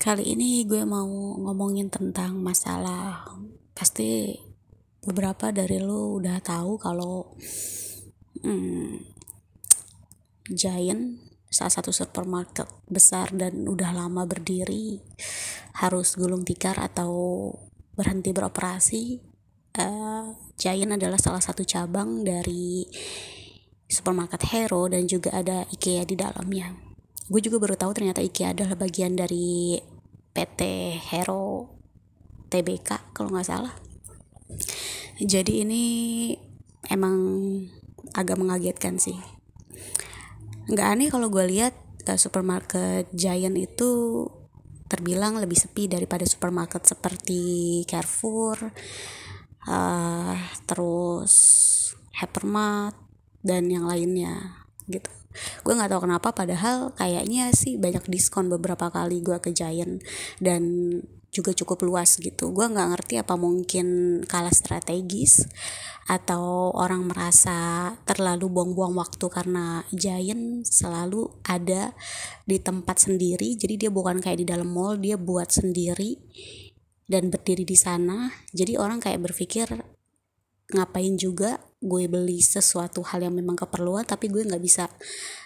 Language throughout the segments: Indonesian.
Kali ini gue mau ngomongin tentang masalah pasti beberapa dari lo udah tahu kalau hmm, Giant salah satu supermarket besar dan udah lama berdiri harus gulung tikar atau berhenti beroperasi. Uh, Giant adalah salah satu cabang dari supermarket Hero dan juga ada IKEA di dalamnya gue juga baru tahu ternyata IKEA adalah bagian dari PT Hero TBK kalau nggak salah. Jadi ini emang agak mengagetkan sih. Nggak aneh kalau gue lihat uh, supermarket Giant itu terbilang lebih sepi daripada supermarket seperti Carrefour uh, terus Hypermart dan yang lainnya gitu gue nggak tahu kenapa padahal kayaknya sih banyak diskon beberapa kali gue ke Giant dan juga cukup luas gitu. Gue nggak ngerti apa mungkin kalah strategis atau orang merasa terlalu buang-buang waktu karena Giant selalu ada di tempat sendiri. Jadi dia bukan kayak di dalam mall dia buat sendiri dan berdiri di sana. Jadi orang kayak berpikir ngapain juga gue beli sesuatu hal yang memang keperluan tapi gue nggak bisa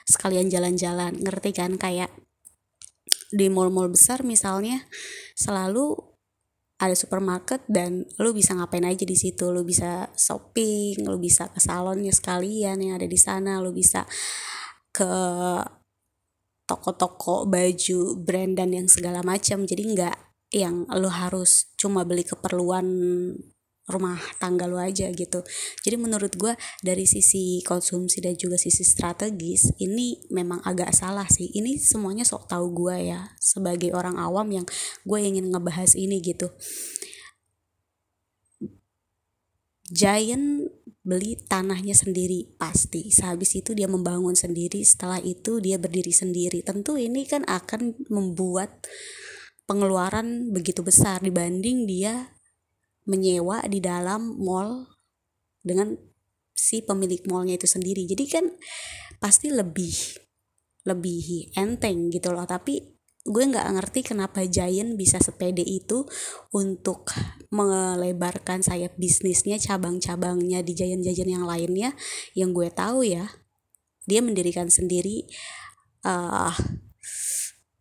sekalian jalan-jalan. Ngerti kan? Kayak di mall-mall besar misalnya selalu ada supermarket dan lo bisa ngapain aja di situ. Lo bisa shopping lo bisa ke salonnya sekalian yang ada di sana lo bisa ke toko-toko baju brand dan yang segala macam. Jadi nggak yang lo harus cuma beli keperluan rumah tangga lo aja gitu. Jadi menurut gue dari sisi konsumsi dan juga sisi strategis ini memang agak salah sih. Ini semuanya sok tahu gue ya sebagai orang awam yang gue ingin ngebahas ini gitu. Giant beli tanahnya sendiri pasti. Sehabis itu dia membangun sendiri setelah itu dia berdiri sendiri. Tentu ini kan akan membuat pengeluaran begitu besar dibanding dia menyewa di dalam mall dengan si pemilik mallnya itu sendiri. Jadi kan pasti lebih lebih enteng gitu loh. Tapi gue nggak ngerti kenapa Giant bisa sepede itu untuk melebarkan sayap bisnisnya cabang-cabangnya di Giant-Giant yang lainnya. Yang gue tahu ya dia mendirikan sendiri uh,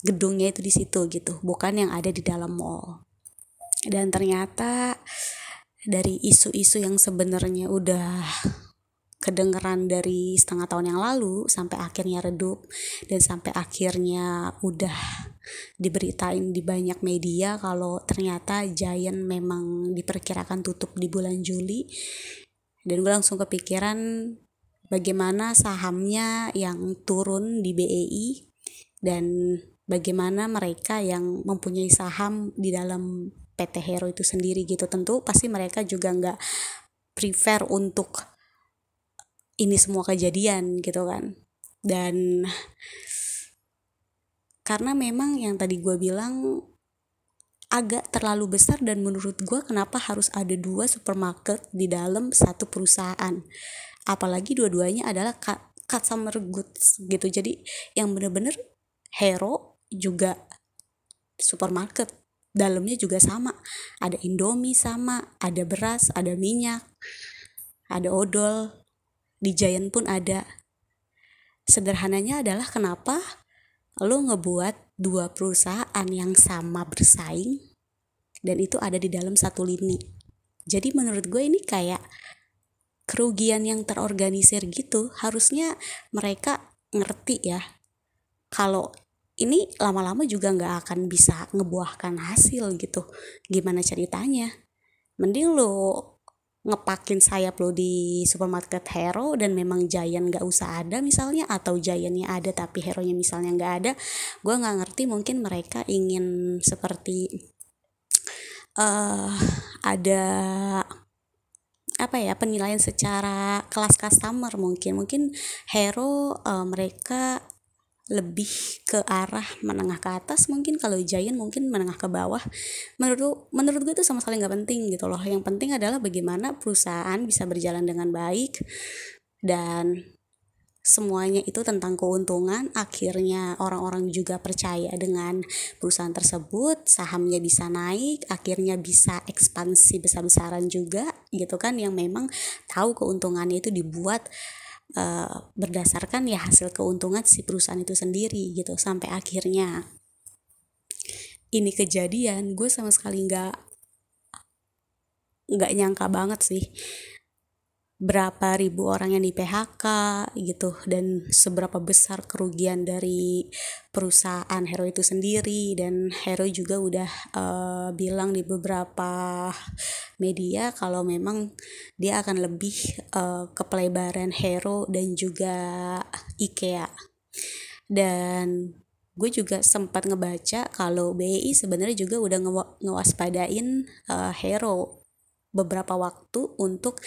gedungnya itu di situ gitu bukan yang ada di dalam mall dan ternyata dari isu-isu yang sebenarnya udah kedengeran dari setengah tahun yang lalu sampai akhirnya redup dan sampai akhirnya udah diberitain di banyak media kalau ternyata Giant memang diperkirakan tutup di bulan Juli. Dan gue langsung kepikiran bagaimana sahamnya yang turun di BEI dan bagaimana mereka yang mempunyai saham di dalam PT Hero itu sendiri gitu. Tentu pasti mereka juga nggak prefer untuk ini semua kejadian gitu kan. Dan karena memang yang tadi gue bilang agak terlalu besar dan menurut gue kenapa harus ada dua supermarket di dalam satu perusahaan. Apalagi dua-duanya adalah customer goods gitu. Jadi yang bener-bener hero juga supermarket dalamnya juga sama. Ada indomie sama ada beras ada minyak ada odol. Di Giant pun ada. Sederhananya adalah kenapa lo ngebuat dua perusahaan yang sama bersaing dan itu ada di dalam satu lini. Jadi menurut gue ini kayak kerugian yang terorganisir gitu. Harusnya mereka ngerti ya kalau ini lama-lama juga nggak akan bisa ngebuahkan hasil gitu. Gimana ceritanya? Mending lo ngepakin sayap lo di supermarket hero dan memang Giant nggak usah ada misalnya atau Giantnya ada tapi hero nya misalnya nggak ada gue nggak ngerti mungkin mereka ingin seperti uh, ada apa ya penilaian secara kelas customer mungkin. Mungkin hero uh, mereka lebih ke arah menengah ke atas mungkin kalau Giant mungkin menengah ke bawah. Menurut menurut gue itu sama sekali nggak penting gitu loh. Yang penting adalah bagaimana perusahaan bisa berjalan dengan baik dan semuanya itu tentang keuntungan. Akhirnya orang-orang juga percaya dengan perusahaan tersebut sahamnya bisa naik akhirnya bisa ekspansi besar-besaran juga gitu kan yang memang tahu keuntungannya itu dibuat uh, berdasarkan ya hasil keuntungan si perusahaan itu sendiri gitu sampai akhirnya ini kejadian gue sama sekali nggak nggak nyangka banget sih berapa ribu orang yang di PHK gitu dan seberapa besar kerugian dari perusahaan Hero itu sendiri. Dan Hero juga udah uh, bilang di beberapa media kalau memang dia akan lebih uh, ke pelebaran Hero dan juga IKEA. Dan gue juga sempat ngebaca kalau BI sebenarnya juga udah ngewaspadain uh, Hero beberapa waktu untuk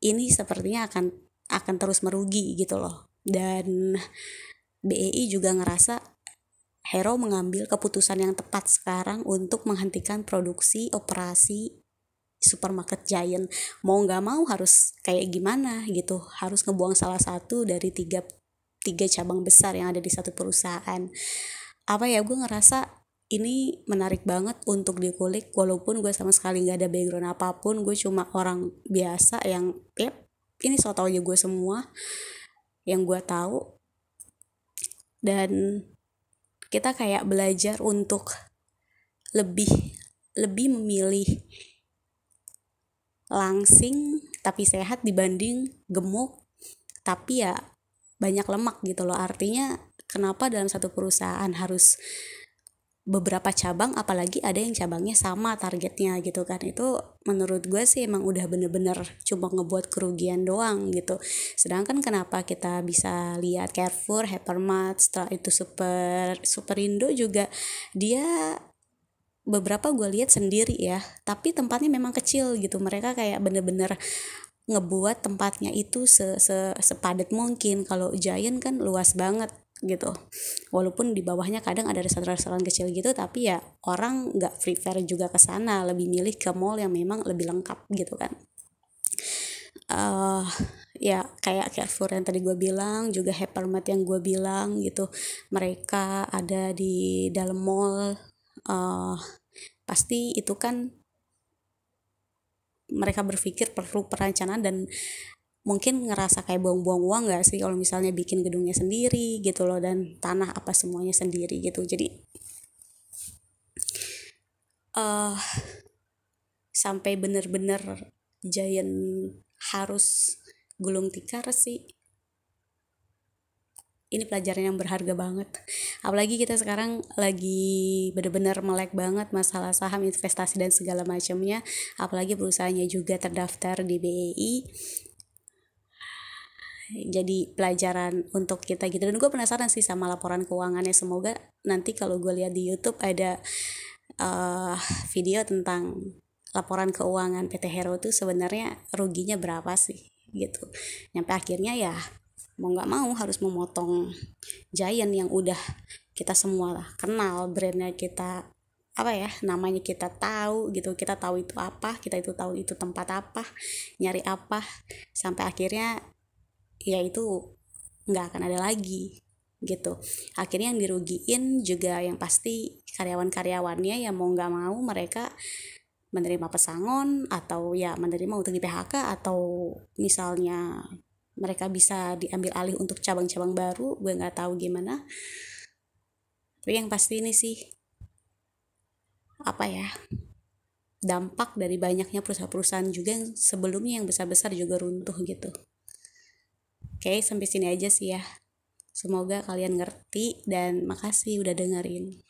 ini sepertinya akan akan terus merugi gitu loh. Dan BEI juga ngerasa Hero mengambil keputusan yang tepat sekarang untuk menghentikan produksi operasi supermarket giant. Mau nggak mau harus kayak gimana gitu. Harus ngebuang salah satu dari tiga tiga cabang besar yang ada di satu perusahaan. Apa ya gue ngerasa ini menarik banget untuk dikulik walaupun gue sama sekali nggak ada background apa pun gue cuma orang biasa yang ya ini so tau aja gue semua yang gue tahu. Dan kita kayak belajar untuk lebih lebih memilih langsing tapi sehat dibanding gemuk tapi ya banyak lemak gitu loh. Artinya kenapa dalam satu perusahaan harus beberapa cabang apalagi ada yang cabangnya sama targetnya gitu kan. Itu menurut gue sih emang udah bener-bener cuma ngebuat kerugian doang gitu. Sedangkan kenapa kita bisa lihat Carrefour, Hypermart, setelah itu Super Superindo juga dia beberapa gue lihat sendiri ya. Tapi tempatnya memang kecil gitu. Mereka kayak bener-bener ngebuat tempatnya itu se, se sepadat mungkin. Kalau Giant kan luas banget gitu. Walaupun di bawahnya kadang ada restoran-restoran kecil gitu tapi ya orang nggak prefer juga ke sana. Lebih milih ke mall yang memang lebih lengkap gitu kan. Uh, ya kayak Carrefour yang tadi gue bilang juga Hypermart yang gue bilang gitu. Mereka ada di dalam mall. Uh, pasti itu kan mereka berpikir perlu perencanaan dan mungkin ngerasa kayak buang-buang uang gak sih kalau misalnya bikin gedungnya sendiri gitu loh dan tanah apa semuanya sendiri gitu. Jadi uh, sampai bener-bener Giant harus gulung tikar sih. Ini pelajaran yang berharga banget. Apalagi kita sekarang lagi bener-bener melek banget masalah saham investasi dan segala macamnya. Apalagi perusahaannya juga terdaftar di BEI jadi pelajaran untuk kita gitu. Dan gue penasaran sih sama laporan keuangannya. Semoga nanti kalau gue lihat di YouTube ada uh, video tentang laporan keuangan PT Hero tuh sebenarnya ruginya berapa sih gitu. Nyampe akhirnya ya mau nggak mau harus memotong Giant yang udah kita semua lah kenal brandnya kita apa ya namanya kita tahu gitu. Kita tahu itu apa kita itu tahu itu tempat apa nyari apa. Sampai akhirnya ya itu nggak akan ada lagi gitu. Akhirnya yang dirugiin juga yang pasti karyawan-karyawannya yang mau nggak mau mereka menerima pesangon atau ya menerima untuk di PHK atau misalnya mereka bisa diambil alih untuk cabang-cabang baru gue nggak tahu gimana. Tapi yang pasti ini sih apa ya dampak dari banyaknya perusahaan-perusahaan juga yang sebelumnya yang besar-besar juga runtuh gitu Oke, sampai sini aja sih ya. Semoga kalian ngerti dan makasih udah dengerin.